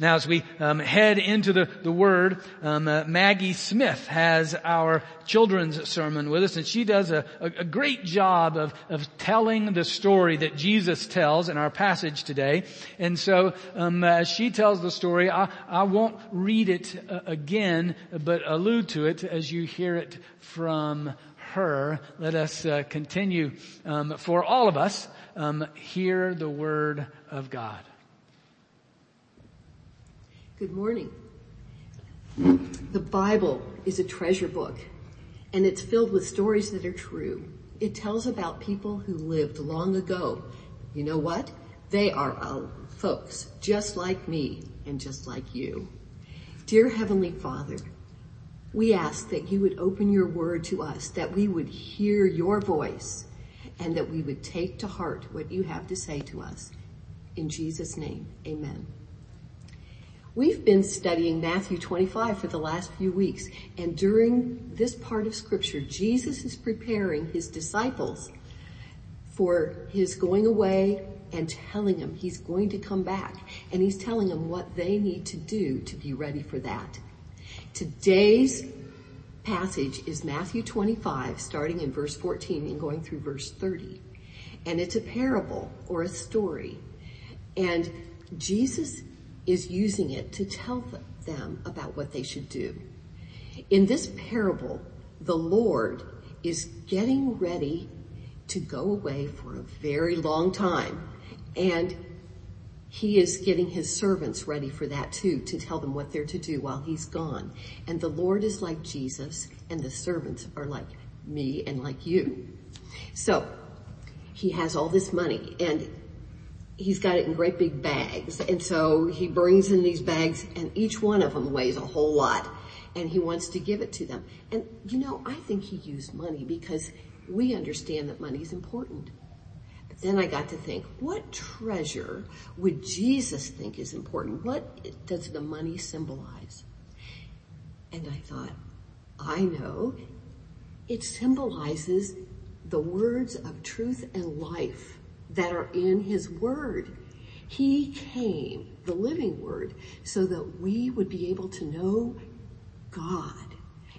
Now as we um, head into the, the Word, um, uh, Maggie Smith has our children's sermon with us and she does a, a, a great job of, of telling the story that Jesus tells in our passage today. And so um, as she tells the story, I, I won't read it uh, again, but allude to it as you hear it from her. Let us uh, continue um, for all of us um, hear the Word of God. Good morning. The Bible is a treasure book and it's filled with stories that are true. It tells about people who lived long ago. You know what? They are uh, folks just like me and just like you. Dear Heavenly Father, we ask that you would open your word to us, that we would hear your voice and that we would take to heart what you have to say to us. In Jesus name, amen. We've been studying Matthew 25 for the last few weeks, and during this part of scripture, Jesus is preparing his disciples for his going away and telling them he's going to come back. And he's telling them what they need to do to be ready for that. Today's passage is Matthew 25, starting in verse 14 and going through verse 30. And it's a parable or a story. And Jesus is using it to tell them about what they should do. In this parable, the Lord is getting ready to go away for a very long time and he is getting his servants ready for that too, to tell them what they're to do while he's gone. And the Lord is like Jesus and the servants are like me and like you. So he has all this money and he's got it in great big bags. And so he brings in these bags and each one of them weighs a whole lot and he wants to give it to them. And you know, I think he used money because we understand that money is important. But then I got to think, what treasure would Jesus think is important? What does the money symbolize? And I thought, I know it symbolizes the words of truth and life that are in his word. He came, the living word, so that we would be able to know God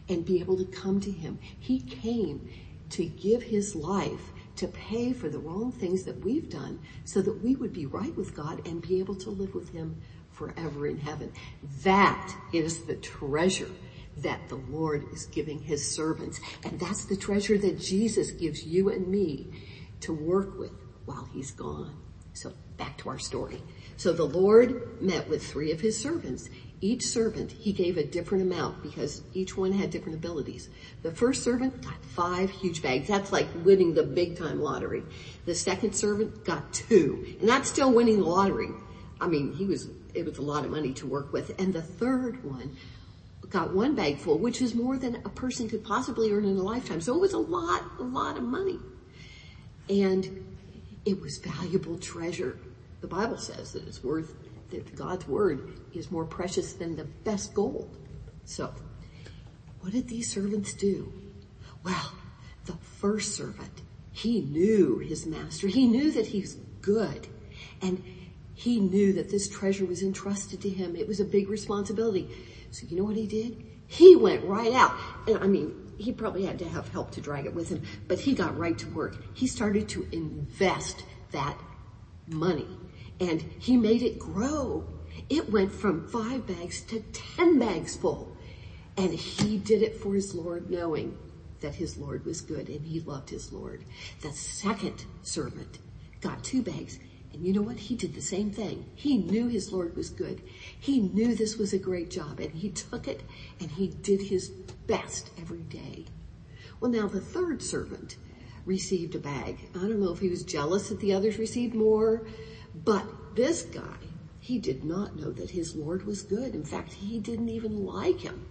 and be able to come to him. He came to give his life to pay for the wrong things that we've done so that we would be right with God and be able to live with him forever in heaven. That is the treasure that the Lord is giving his servants. And that's the treasure that Jesus gives you and me to work with while he's gone. So back to our story. So the Lord met with three of his servants. Each servant, he gave a different amount because each one had different abilities. The first servant got five huge bags. That's like winning the big time lottery. The second servant got two. And that's still winning the lottery. I mean, he was, it was a lot of money to work with. And the third one got one bag full, which is more than a person could possibly earn in a lifetime. So it was a lot, a lot of money. And it was valuable treasure. The Bible says that it's worth, that God's word is more precious than the best gold. So, what did these servants do? Well, the first servant, he knew his master. He knew that he's good. And he knew that this treasure was entrusted to him. It was a big responsibility. So you know what he did? He went right out. And I mean, he probably had to have help to drag it with him, but he got right to work. He started to invest that money and he made it grow. It went from five bags to ten bags full. And he did it for his Lord knowing that his Lord was good and he loved his Lord. The second servant got two bags and you know what? He did the same thing. He knew his Lord was good. He knew this was a great job and he took it and he did his best every day. Well, now the third servant received a bag. I don't know if he was jealous that the others received more, but this guy, he did not know that his Lord was good. In fact, he didn't even like him.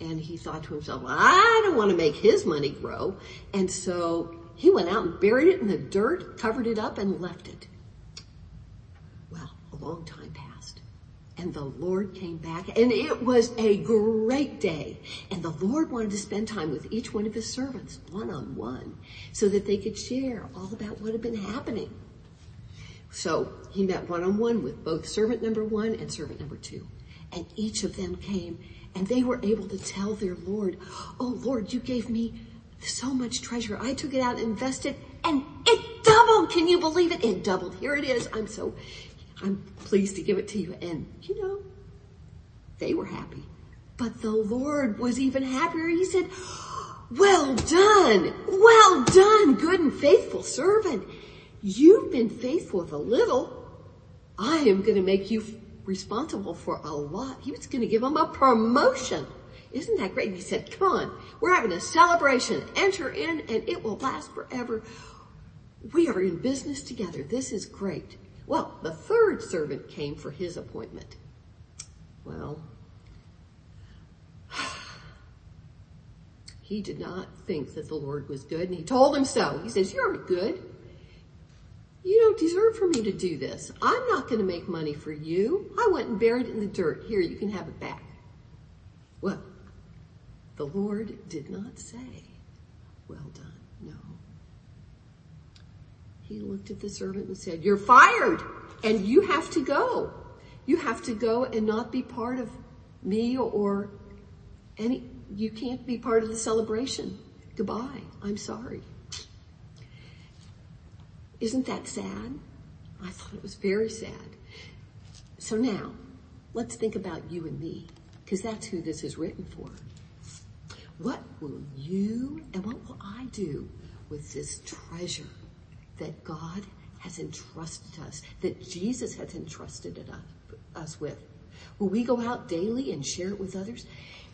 And he thought to himself, well, I don't want to make his money grow. And so he went out and buried it in the dirt, covered it up and left it long time passed. And the Lord came back and it was a great day. And the Lord wanted to spend time with each one of his servants one on one so that they could share all about what had been happening. So he met one on one with both servant number one and servant number two. And each of them came and they were able to tell their Lord, Oh Lord, you gave me so much treasure. I took it out and invested and it doubled. Can you believe it? It doubled. Here it is. I'm so, I'm pleased to give it to you. And you know, they were happy, but the Lord was even happier. He said, well done, well done, good and faithful servant. You've been faithful with a little. I am going to make you responsible for a lot. He was going to give him a promotion. Isn't that great? He said, come on, we're having a celebration. Enter in and it will last forever. We are in business together. This is great. Well, the third servant came for his appointment. Well, he did not think that the Lord was good and he told him so. He says, you aren't good. You don't deserve for me to do this. I'm not going to make money for you. I went and buried it in the dirt. Here, you can have it back. Well, the Lord did not say, well done. He looked at the servant and said, you're fired and you have to go. You have to go and not be part of me or any, you can't be part of the celebration. Goodbye. I'm sorry. Isn't that sad? I thought it was very sad. So now, let's think about you and me, because that's who this is written for. What will you and what will I do with this treasure that God has entrusted us, that Jesus has entrusted us with? Will we go out daily and share it with others?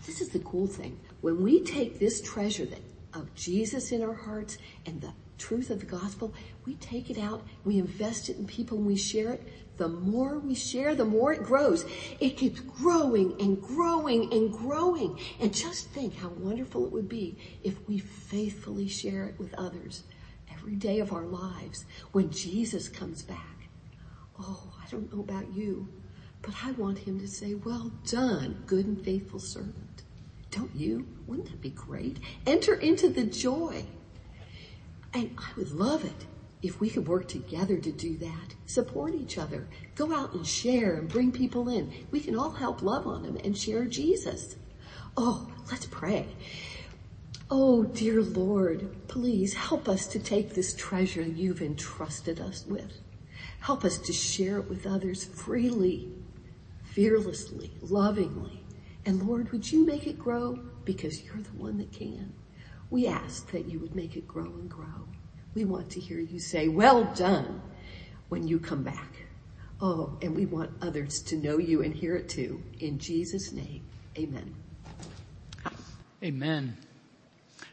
This is the cool thing. When we take this treasure that, of Jesus in our hearts and the truth of the gospel, we take it out, we invest it in people and we share it. The more we share, the more it grows. It keeps growing and growing and growing. And just think how wonderful it would be if we faithfully share it with others every day of our lives when Jesus comes back. Oh, I don't know about you, but I want him to say, well done, good and faithful servant. Don't you? Wouldn't that be great? Enter into the joy and I would love it if we could work together to do that. Support each other. Go out and share and bring people in. We can all help love on them and share Jesus. Oh, let's pray. Oh, dear Lord, please help us to take this treasure you've entrusted us with. Help us to share it with others freely, fearlessly, lovingly. And Lord, would you make it grow because you're the one that can. We ask that you would make it grow and grow. We want to hear you say, well done when you come back. Oh, and we want others to know you and hear it too. In Jesus name, amen. Amen.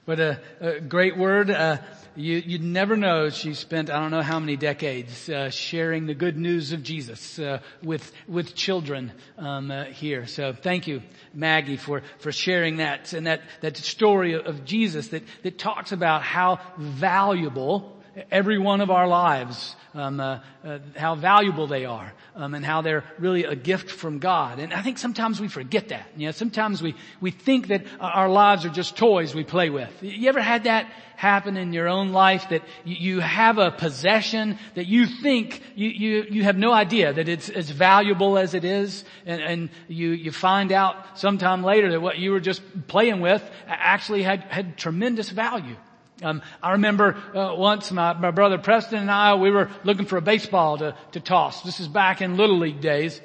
What a, a great word. Uh, you, you'd never know she spent I don't know how many decades uh, sharing the good news of Jesus uh, with with children um, uh, here. So thank you, Maggie, for for sharing that and that that story of Jesus that that talks about how valuable every one of our lives, um, uh, uh, how valuable they are, um, and how they're really a gift from God. And I think sometimes we forget that. You know, sometimes we we think that our lives are just toys we play with. You ever had that happen in your own life that you, have a possession that you think you you you have no idea that it's as valuable as it is, and, and you you find out sometime later that what you were just playing with actually had had tremendous value. Um, I remember uh, once my, my brother Preston and I, we were looking for a baseball to, to toss. This is back in Little League days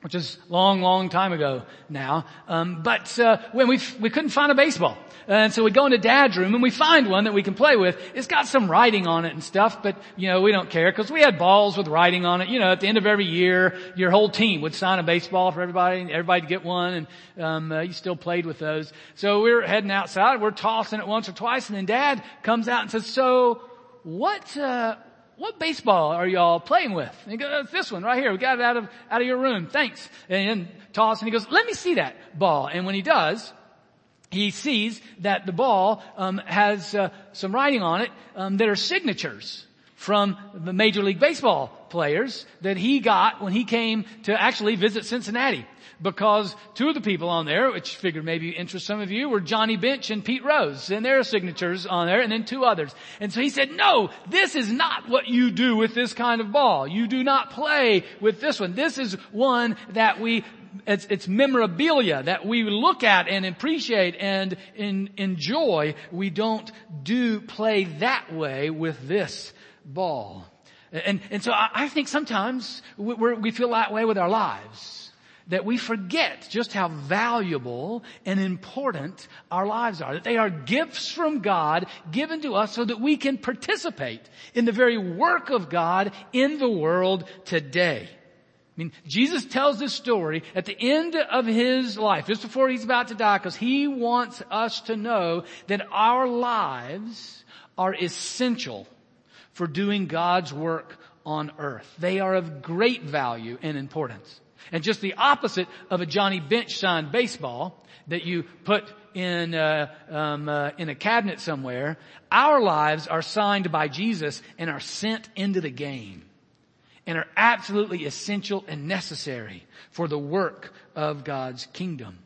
which is long, long time ago now. Um, but uh, when we we couldn't find a baseball, and so we go into Dad's room and we find one that we can play with. It's got some writing on it and stuff, but you know we don't care because we had balls with writing on it. You know, at the end of every year, your whole team would sign a baseball for everybody, and everybody to get one, and um, uh, you still played with those. So we we're heading outside, we're tossing it once or twice, and then Dad comes out and says, "So, what?" Uh, what baseball are y'all playing with? And he goes, it's this one right here. We got it out of, out of your room. Thanks. And then toss and he goes, let me see that ball. And when he does, he sees that the ball um, has uh, some writing on it um, that are signatures from the Major League Baseball players that he got when he came to actually visit Cincinnati. Because two of the people on there, which figured maybe interest some of you, were Johnny Bench and Pete Rose, and their signatures on there, and then two others. And so he said, no, this is not what you do with this kind of ball. You do not play with this one. This is one that we it's, it's, memorabilia that we look at and appreciate and in, enjoy. We don't do play that way with this ball. And, and so I, I think sometimes we we feel that way with our lives. That we forget just how valuable and important our lives are. That they are gifts from God given to us so that we can participate in the very work of God in the world today. I mean, Jesus tells this story at the end of his life, just before he's about to die, because he wants us to know that our lives are essential for doing God's work on earth. They are of great value and importance. And just the opposite of a Johnny Bench signed baseball that you put in uh, um, uh, in a cabinet somewhere, our lives are signed by Jesus and are sent into the game and are absolutely essential and necessary for the work of God's kingdom.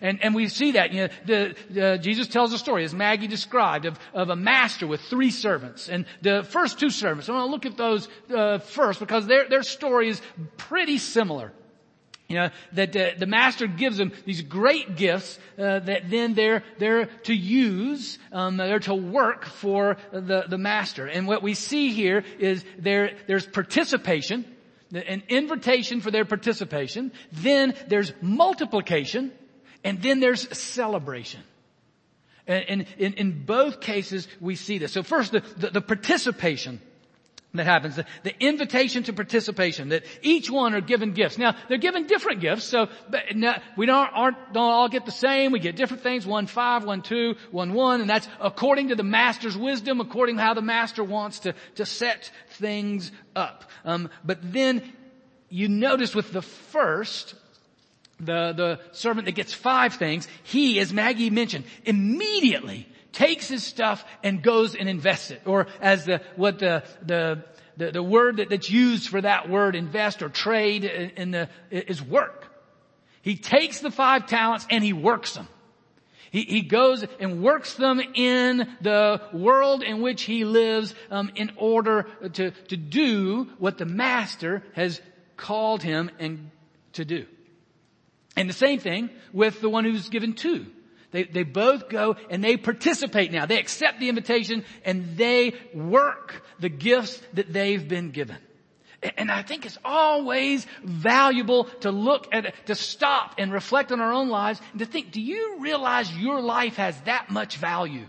And, and we see that, you know, the, the, Jesus tells a story, as Maggie described, of, of a master with three servants. And the first two servants, I want to look at those uh, first because their, their story is pretty similar. You know, that uh, the master gives them these great gifts uh, that then they're, they're to use, um, they're to work for the, the master. And what we see here is there, there's participation, an invitation for their participation. Then there's multiplication, and then there's celebration. And, in, in both cases, we see this. So first, the, the, the participation that happens, the, the, invitation to participation, that each one are given gifts. Now, they're given different gifts, so we don't, aren't, don't all get the same. We get different things, one five, one two, one one, and that's according to the master's wisdom, according to how the master wants to, to set things up. Um, but then you notice with the first, the, the servant that gets five things, he, as Maggie mentioned, immediately takes his stuff and goes and invests it. Or as the, what the, the, the, the word that, that's used for that word, invest or trade in the, is work. He takes the five talents and he works them. He, he goes and works them in the world in which he lives um, in order to, to do what the master has called him and to do. And the same thing with the one who's given two. They, they both go and they participate now. They accept the invitation and they work the gifts that they've been given. And I think it's always valuable to look at, to stop and reflect on our own lives and to think, do you realize your life has that much value?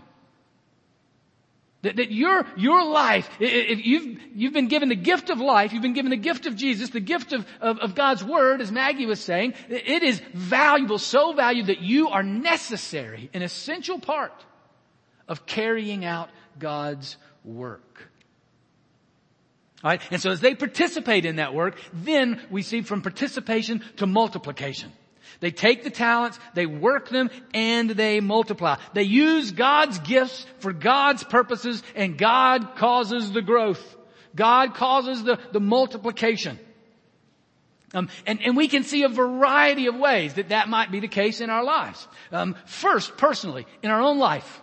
That, that your, your life, if you've, you've been given the gift of life, you've been given the gift of Jesus, the gift of, of, of God's Word, as Maggie was saying, it is valuable, so valuable that you are necessary, an essential part of carrying out God's work. Alright? And so as they participate in that work, then we see from participation to multiplication. They take the talents, they work them, and they multiply. They use God's gifts for God's purposes, and God causes the growth. God causes the, the multiplication. Um, and, and we can see a variety of ways that that might be the case in our lives. Um, first, personally, in our own life,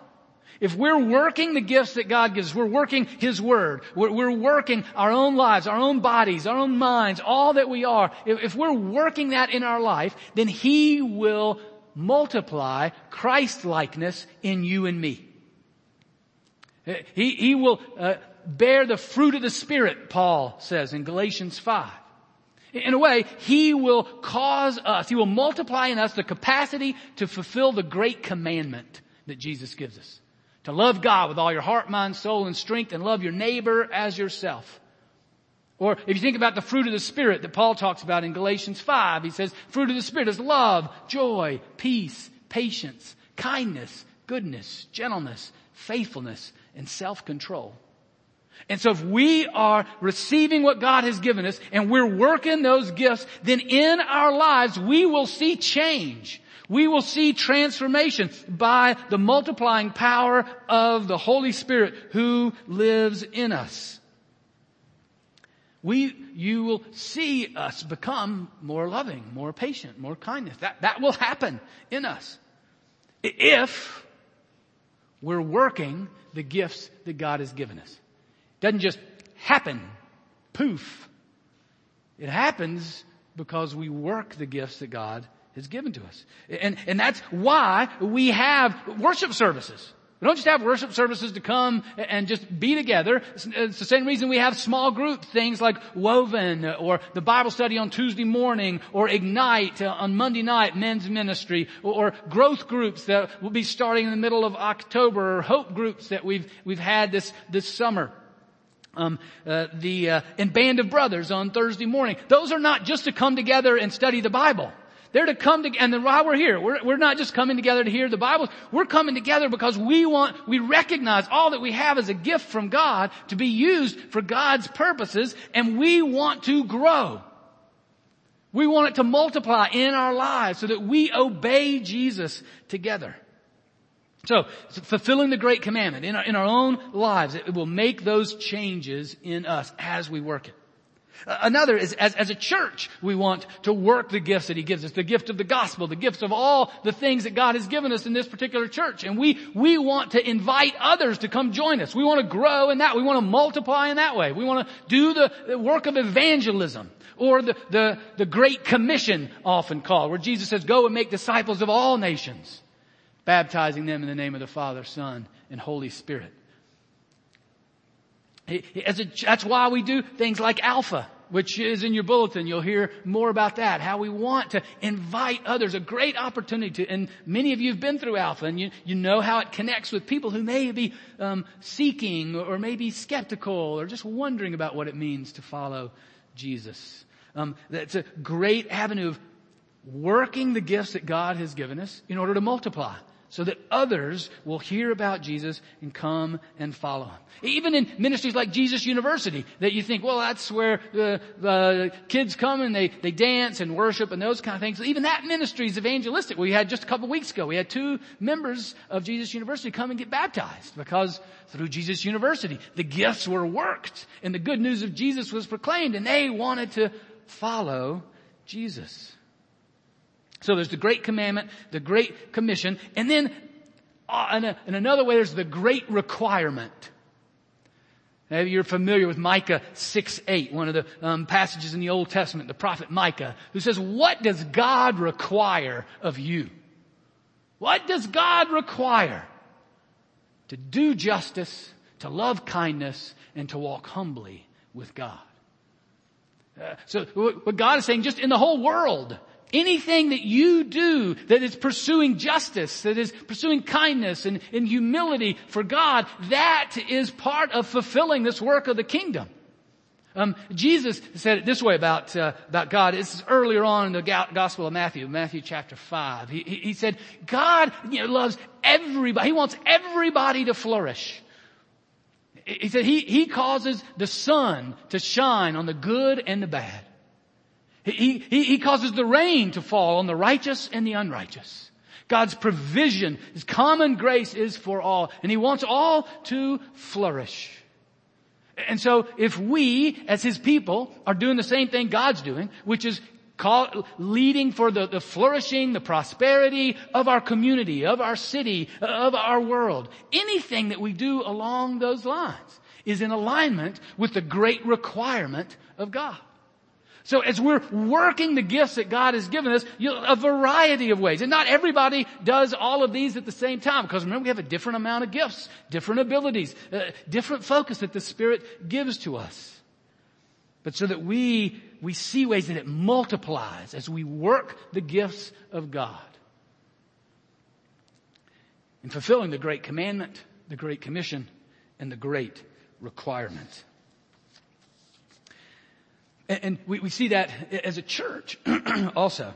if we're working the gifts that God gives, we're working His Word, we're, we're, working our own lives, our own bodies, our own minds, all that we are, if, if we're working that in our life, then He will multiply Christ-likeness in you and me. He, he will uh, bear the fruit of the Spirit, Paul says in Galatians 5. In a way, He will cause us, He will multiply in us the capacity to fulfill the great commandment that Jesus gives us. To love God with all your heart, mind, soul, and strength and love your neighbor as yourself. Or if you think about the fruit of the Spirit that Paul talks about in Galatians 5, he says, fruit of the Spirit is love, joy, peace, patience, kindness, goodness, gentleness, faithfulness, and self-control. And so if we are receiving what God has given us and we're working those gifts, then in our lives we will see change. We will see transformation by the multiplying power of the Holy Spirit who lives in us. we, you will see us become more loving, more patient, more kindness. That, that will happen in us. If we're working the gifts that God has given us. It doesn't just happen. Poof. It happens because we work the gifts that God has given to us. And, and that's why we have worship services. We don't just have worship services to come and just be together. It's the same reason we have small group things like Woven or the Bible study on Tuesday morning or Ignite on Monday night, men's ministry or growth groups that will be starting in the middle of October or hope groups that we've, we've had this, this summer. Um, uh, the uh, and band of brothers on Thursday morning. Those are not just to come together and study the Bible. They're to come to, and then why we're here, we're, we're not just coming together to hear the Bible. We're coming together because we want, we recognize all that we have as a gift from God to be used for God's purposes and we want to grow. We want it to multiply in our lives so that we obey Jesus together. So, fulfilling the great commandment in our, in our own lives, it will make those changes in us as we work it. Another is, as, as a church, we want to work the gifts that He gives us, the gift of the gospel, the gifts of all the things that God has given us in this particular church. And we, we want to invite others to come join us. We want to grow in that. We want to multiply in that way. We want to do the, the work of evangelism or the, the, the Great Commission often called, where Jesus says, go and make disciples of all nations, baptizing them in the name of the Father, Son, and Holy Spirit. A, that's why we do things like Alpha, which is in your bulletin. You'll hear more about that. How we want to invite others. A great opportunity to, and many of you have been through Alpha and you, you know how it connects with people who may be um, seeking or maybe skeptical or just wondering about what it means to follow Jesus. Um, that's a great avenue of working the gifts that God has given us in order to multiply so that others will hear about Jesus and come and follow him. Even in ministries like Jesus University, that you think, well, that's where the, the kids come and they, they dance and worship and those kind of things. Even that ministry is evangelistic. We had just a couple weeks ago, we had two members of Jesus University come and get baptized because through Jesus University, the gifts were worked and the good news of Jesus was proclaimed and they wanted to follow Jesus. So there's the Great Commandment, the Great Commission, and then uh, in, another way there's the Great Requirement. You're familiar with Micah 6, 8, one of the um, passages in the Old Testament, the prophet Micah, who says, what does God require of you? What does God require? To do justice, to love kindness, and to walk humbly with God. Uh, so what God is saying, just in the whole world, Anything that you do that is pursuing justice, that is pursuing kindness and, and humility for God, that is part of fulfilling this work of the kingdom. Um, Jesus said it this way about uh, about God. This is earlier on in the Gospel of Matthew, Matthew chapter five. He, he said, God you know, loves everybody. He wants everybody to flourish. He said he, he causes the sun to shine on the good and the bad. He, he, he causes the rain to fall on the righteous and the unrighteous. God's provision, His common grace is for all, and He wants all to flourish. And so if we, as His people, are doing the same thing God's doing, which is call, leading for the, the flourishing, the prosperity of our community, of our city, of our world, anything that we do along those lines is in alignment with the great requirement of God. So as we're working the gifts that God has given us, you a variety of ways. And not everybody does all of these at the same time because remember we have a different amount of gifts, different abilities, uh, different focus that the Spirit gives to us. But so that we, we see ways that it multiplies as we work the gifts of God. In fulfilling the great commandment, the great commission, and the great requirement. And we, we see that as a church also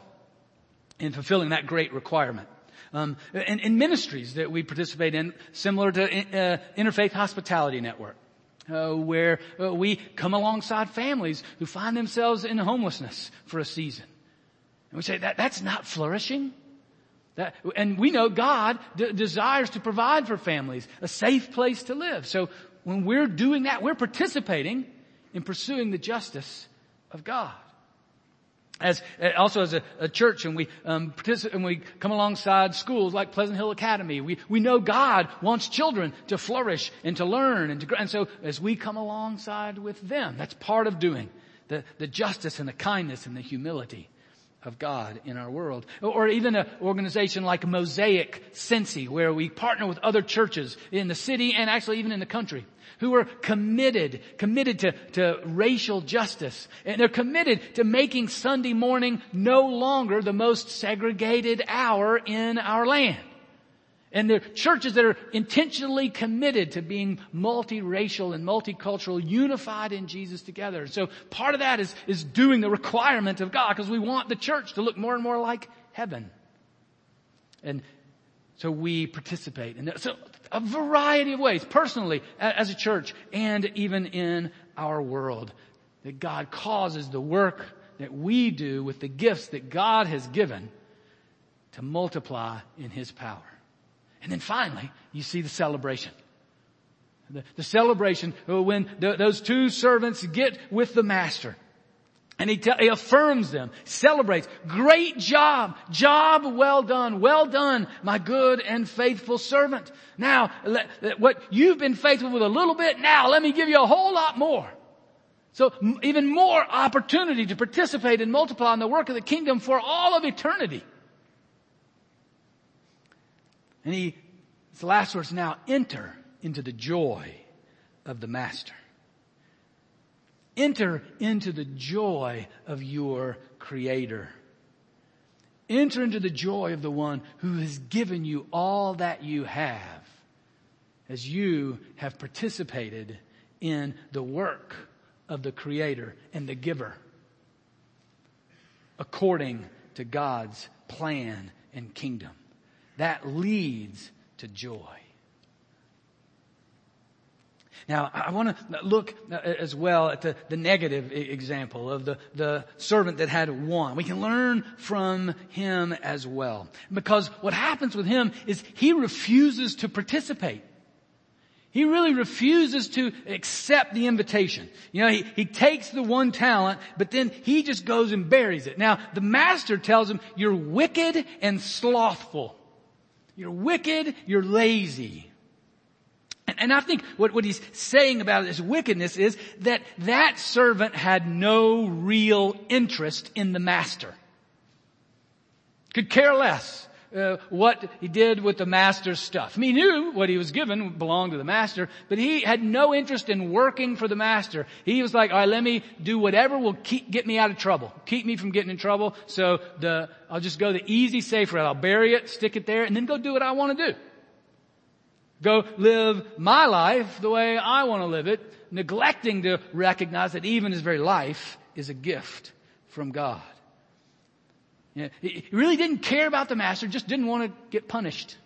in fulfilling that great requirement. Um, and, and, ministries that we participate in, similar to uh, Interfaith Hospitality Network, uh, where uh, we come alongside families who find themselves in homelessness for a season. And we say that that's not flourishing. That, and we know God d- desires to provide for families a safe place to live. So when we're doing that, we're participating in pursuing the justice of God. As uh, also as a, a church, and we um, participate, and we come alongside schools like Pleasant Hill Academy. We we know God wants children to flourish and to learn and to grow. And so as we come alongside with them, that's part of doing the the justice and the kindness and the humility of God in our world. Or even an organization like Mosaic Cincy, where we partner with other churches in the city and actually even in the country who are committed, committed to, to racial justice. And they're committed to making Sunday morning no longer the most segregated hour in our land. And they're churches that are intentionally committed to being multiracial and multicultural, unified in Jesus together. So part of that is, is doing the requirement of God because we want the church to look more and more like heaven. And so we participate. And so a variety of ways, personally, as a church, and even in our world, that God causes the work that we do with the gifts that God has given to multiply in His power. And then finally, you see the celebration. The, the celebration uh, when the, those two servants get with the master. And he, he, affirms them, celebrates, great job, job well done, well done, my good and faithful servant. Now, what you've been faithful with a little bit, now let me give you a whole lot more. So even more opportunity to participate and multiply in the work of the kingdom for all of eternity. And he, his last words now, enter into the joy of the master. Enter into the joy of your creator. Enter into the joy of the one who has given you all that you have as you have participated in the work of the creator and the giver according to God's plan and kingdom that leads to joy. Now, I want to look uh, as well at the, the negative example of the, the servant that had one. We can learn from him as well. Because what happens with him is he refuses to participate. He really refuses to accept the invitation. You know, he, he takes the one talent, but then he just goes and buries it. Now, the master tells him, you're wicked and slothful. You're wicked, you're lazy. And, and I think what, what he's saying about his wickedness is that that servant had no real interest in the master. Could care less. Uh, what he did with the master's stuff. I mean, he knew what he was given belonged to the master, but he had no interest in working for the master. He was like, all right, let me do whatever will keep, get me out of trouble, keep me from getting in trouble. So the, I'll just go the easy, safe route. I'll bury it, stick it there, and then go do what I want to do. Go live my life the way I want to live it, neglecting to recognize that even his very life is a gift from God. Yeah, he really didn't care about the master, just didn't want to get punished.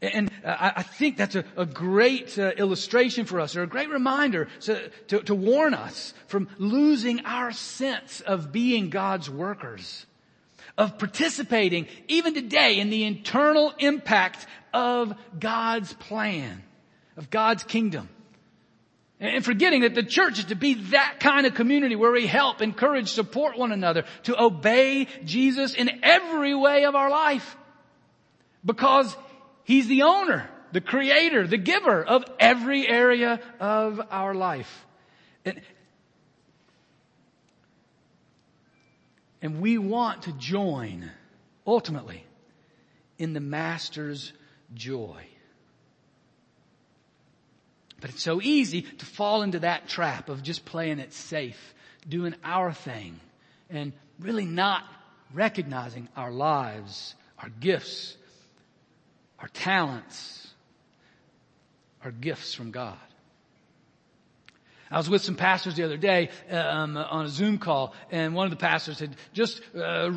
And I think that's a, great uh, illustration for us, or a great reminder to warn us from losing our sense of being God's workers, of participating even today in the internal impact of God's plan, of God's kingdom. And forgetting that the church is to be that kind of community where we help, encourage, support one another to obey Jesus in every way of our life. Because He's the owner, the creator, the giver of every area of our life. And, and we want to join, ultimately, in the Master's joy. But it's so easy to fall into that trap of just playing it safe, doing our thing, and really not recognizing our lives, our gifts, our talents, our gifts from God. I was with some pastors the other day um, on a Zoom call, and one of the pastors had just uh,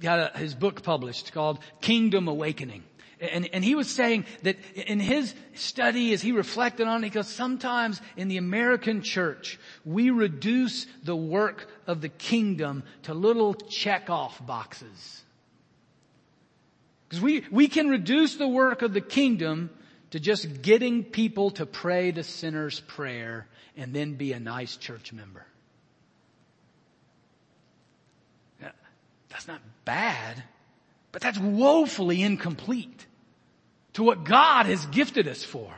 got a, his book published called Kingdom Awakening. And, and he was saying that in his study, as he reflected on it, he goes, sometimes in the American church, we reduce the work of the kingdom to little check-off boxes. Because we, we can reduce the work of the kingdom to just getting people to pray the sinner's prayer and then be a nice church member. That's not bad, but that's woefully incomplete to what God has gifted us for,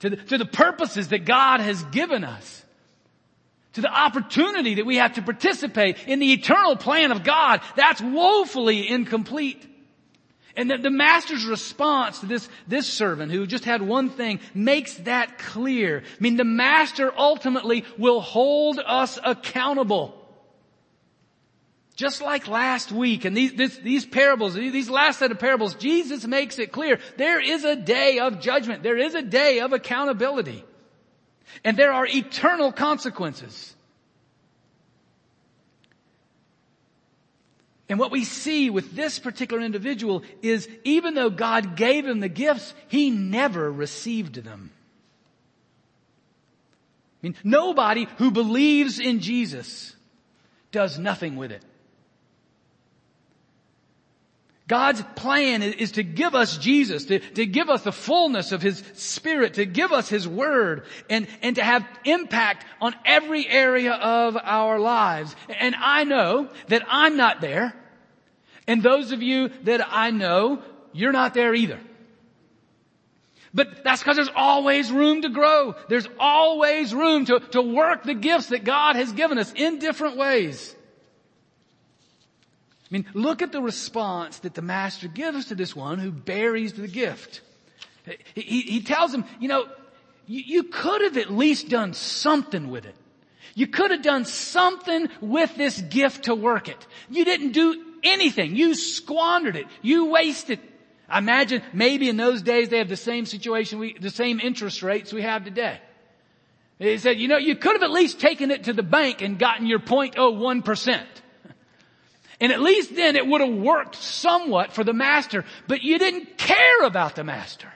to the, to the purposes that God has given us, to the opportunity that we have to participate in the eternal plan of God. That's woefully incomplete. And the, the, master's response to this, this servant who just had one thing makes that clear. I mean, the master ultimately will hold us accountable. Just like last week and these, this, these parables, these last set of parables, Jesus makes it clear there is a day of judgment. There is a day of accountability. And there are eternal consequences. And what we see with this particular individual is even though God gave him the gifts, he never received them. I mean, nobody who believes in Jesus does nothing with it. God's plan is to give us Jesus, to, to give us the fullness of His Spirit, to give us His Word, and, and to have impact on every area of our lives. And I know that I'm not there. And those of you that I know, you're not there either. But that's because there's always room to grow. There's always room to, to work the gifts that God has given us in different ways. I mean, look at the response that the master gives to this one who buries the gift. He, he tells him, you know, you, you could have at least done something with it. You could have done something with this gift to work it. You didn't do anything. You squandered it. You wasted. I imagine maybe in those days they have the same situation, we, the same interest rates we have today. He said, you know, you could have at least taken it to the bank and gotten your 0.01%. And at least then it would have worked somewhat for the master, but you didn't care about the master.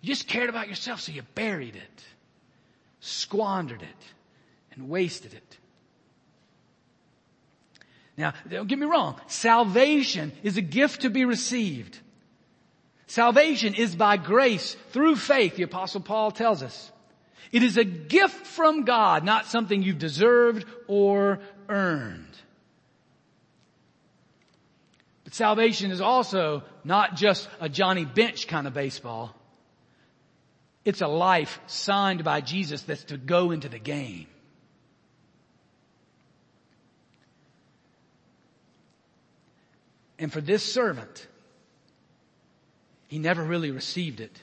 You just cared about yourself, so you buried it, squandered it, and wasted it. Now, don't get me wrong. Salvation is a gift to be received. Salvation is by grace through faith, the apostle Paul tells us. It is a gift from God, not something you've deserved or earned. Salvation is also not just a Johnny Bench kind of baseball. It's a life signed by Jesus that's to go into the game. And for this servant, he never really received it.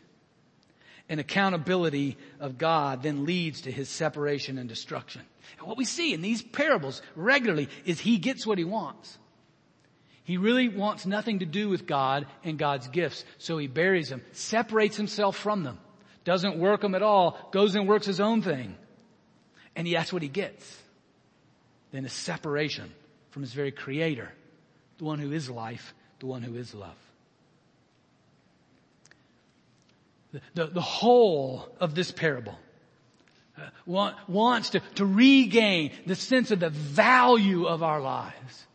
And accountability of God then leads to his separation and destruction. And what we see in these parables regularly is he gets what he wants. He really wants nothing to do with God and God's gifts, so he buries them, separates himself from them, doesn't work them at all, goes and works his own thing. And that's what he gets. Then a separation from his very creator, the one who is life, the one who is love. The, the, the whole of this parable uh, want, wants to, to regain the sense of the value of our lives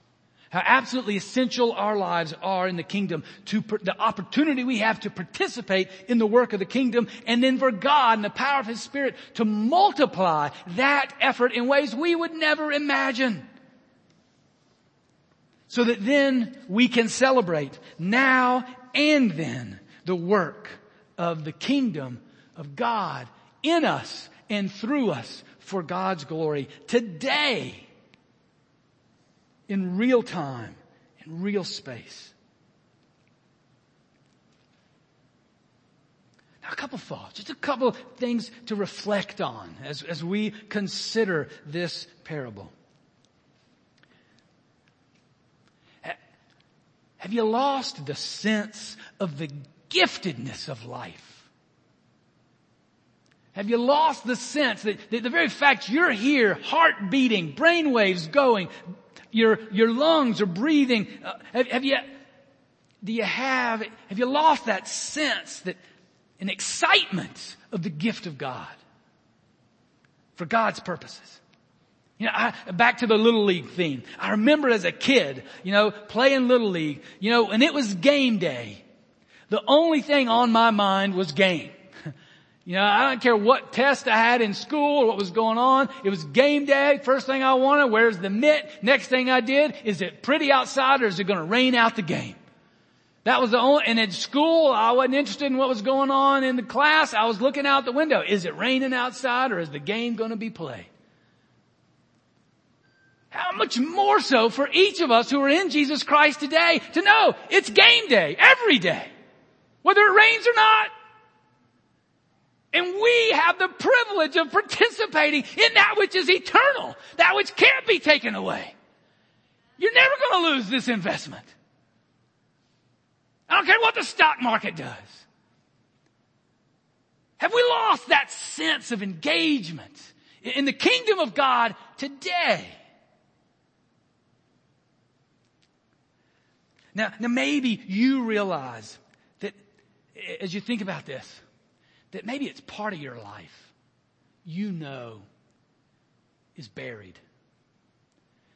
how absolutely essential our lives are in the kingdom to the opportunity we have to participate in the work of the kingdom and then for God and the power of His Spirit to multiply that effort in ways we would never imagine. So that then we can celebrate now and then the work of the kingdom of God in us and through us for God's glory today in real time, in real space. Now, a couple thoughts, just a couple things to reflect on as, as we consider this parable. Have you lost the sense of the giftedness of life? Have you lost the sense that, that the very fact you're here, heart beating, brain waves going, your, your lungs are breathing. Uh, have, have you, do you have, have you lost that sense that, an excitement of the gift of God for God's purposes? You know, I, back to the little league theme. I remember as a kid, you know, playing little league, you know, and it was game day. The only thing on my mind was game. You know, I don't care what test I had in school or what was going on. It was game day. First thing I wanted, where's the mitt? Next thing I did, is it pretty outside or is it going to rain out the game? That was the only, and at school, I wasn't interested in what was going on in the class. I was looking out the window. Is it raining outside or is the game going to be played? How much more so for each of us who are in Jesus Christ today to know it's game day every day, whether it rains or not. And we have the privilege of participating in that which is eternal, that which can't be taken away. You're never going to lose this investment. I don't care what the stock market does. Have we lost that sense of engagement in the kingdom of God today? Now, now maybe you realize that as you think about this, that maybe it's part of your life you know is buried.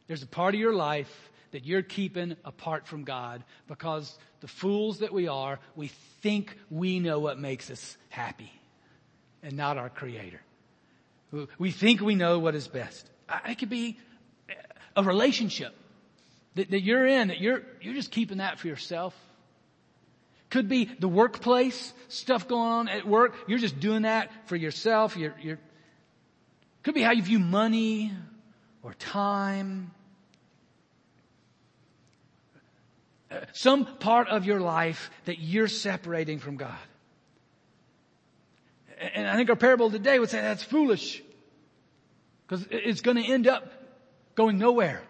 There's a part of your life that you're keeping apart from God because the fools that we are, we think we know what makes us happy and not our creator. We think we know what is best. It could be a relationship that, that you're in, that you're, you're just keeping that for yourself. Could be the workplace, stuff going on at work. You're just doing that for yourself. You're, you're, could be how you view money or time. Some part of your life that you're separating from God. And I think our parable today would say that's foolish. Because it's going to end up going nowhere.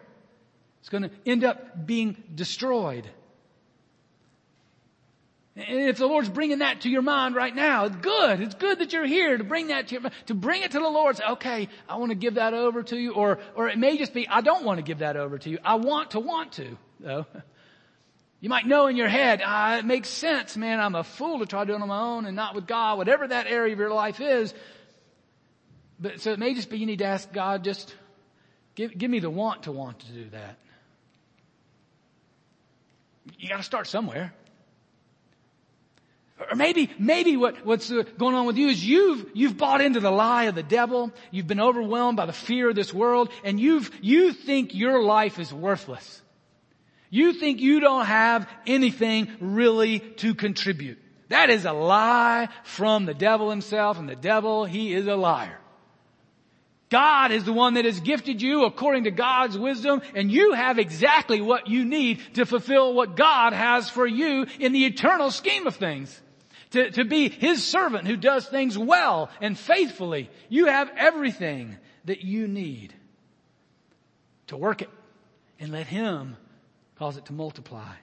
It's going to end up being destroyed. And if the Lord's bringing that to your mind right now, it's good. It's good that you're here to bring that to your, to bring it to the Lord. Say, okay, I want to give that over to you. Or, or it may just be, I don't want to give that over to you. I want to want to, though. You might know in your head, ah, it makes sense, man. I'm a fool to try to do it on my own and not with God, whatever that area of your life is. But so it may just be you need to ask God, just give, give me the want to want to do that. You gotta start somewhere. Or maybe, maybe what, what's uh, going on with you is you've, you've bought into the lie of the devil. You've been overwhelmed by the fear of this world and you've, you think your life is worthless. You think you don't have anything really to contribute. That is a lie from the devil himself and the devil, he is a liar. God is the one that has gifted you according to God's wisdom and you have exactly what you need to fulfill what God has for you in the eternal scheme of things. To, to be His servant who does things well and faithfully. You have everything that you need to work it and let Him cause it to multiply.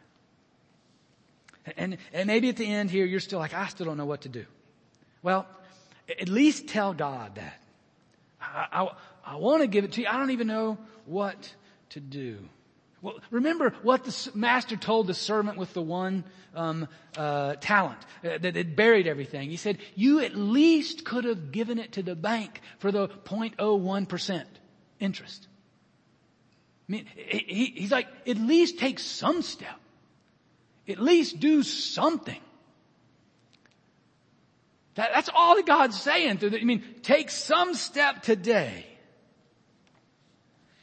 And, and maybe at the end here you're still like, I still don't know what to do. Well, at least tell God that. I, I, I want to give it to you. I don't even know what to do. Well, remember what the master told the servant with the one um, uh, talent uh, that had buried everything. He said, "You at least could have given it to the bank for the 0.01 percent interest." I mean, he, he's like, at least take some step. At least do something. That, that's all that God's saying. I mean, take some step today.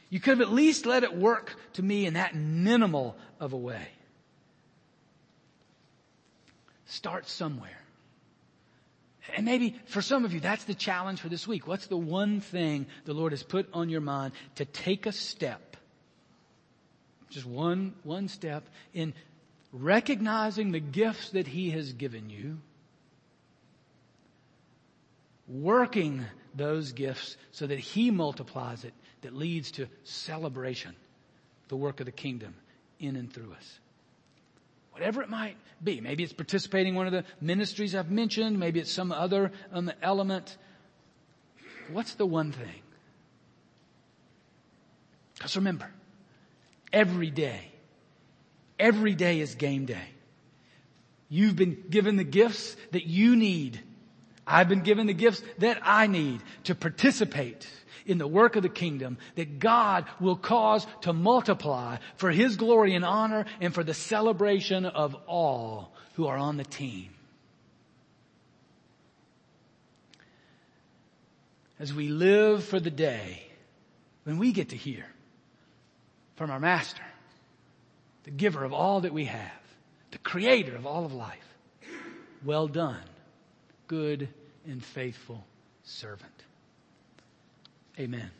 You could have at least let it work to me in that minimal of a way. Start somewhere. And maybe for some of you, that's the challenge for this week. What's the one thing the Lord has put on your mind to take a step? Just one, one step in recognizing the gifts that He has given you working those gifts so that He multiplies it, that leads to celebration, the work of the kingdom in and through us. Whatever it might be. Maybe it's participating in one of the ministries I've mentioned. Maybe it's some other um, element. What's the one thing? Because remember, every day, every day is game day. You've been given the gifts that you need I've been given the gifts that I need to participate in the work of the kingdom that God will cause to multiply for His glory and honor and for the celebration of all who are on the team. As we live for the day when we get to hear from our Master, the giver of all that we have, the creator of all of life. Well done, good and faithful servant. Amen.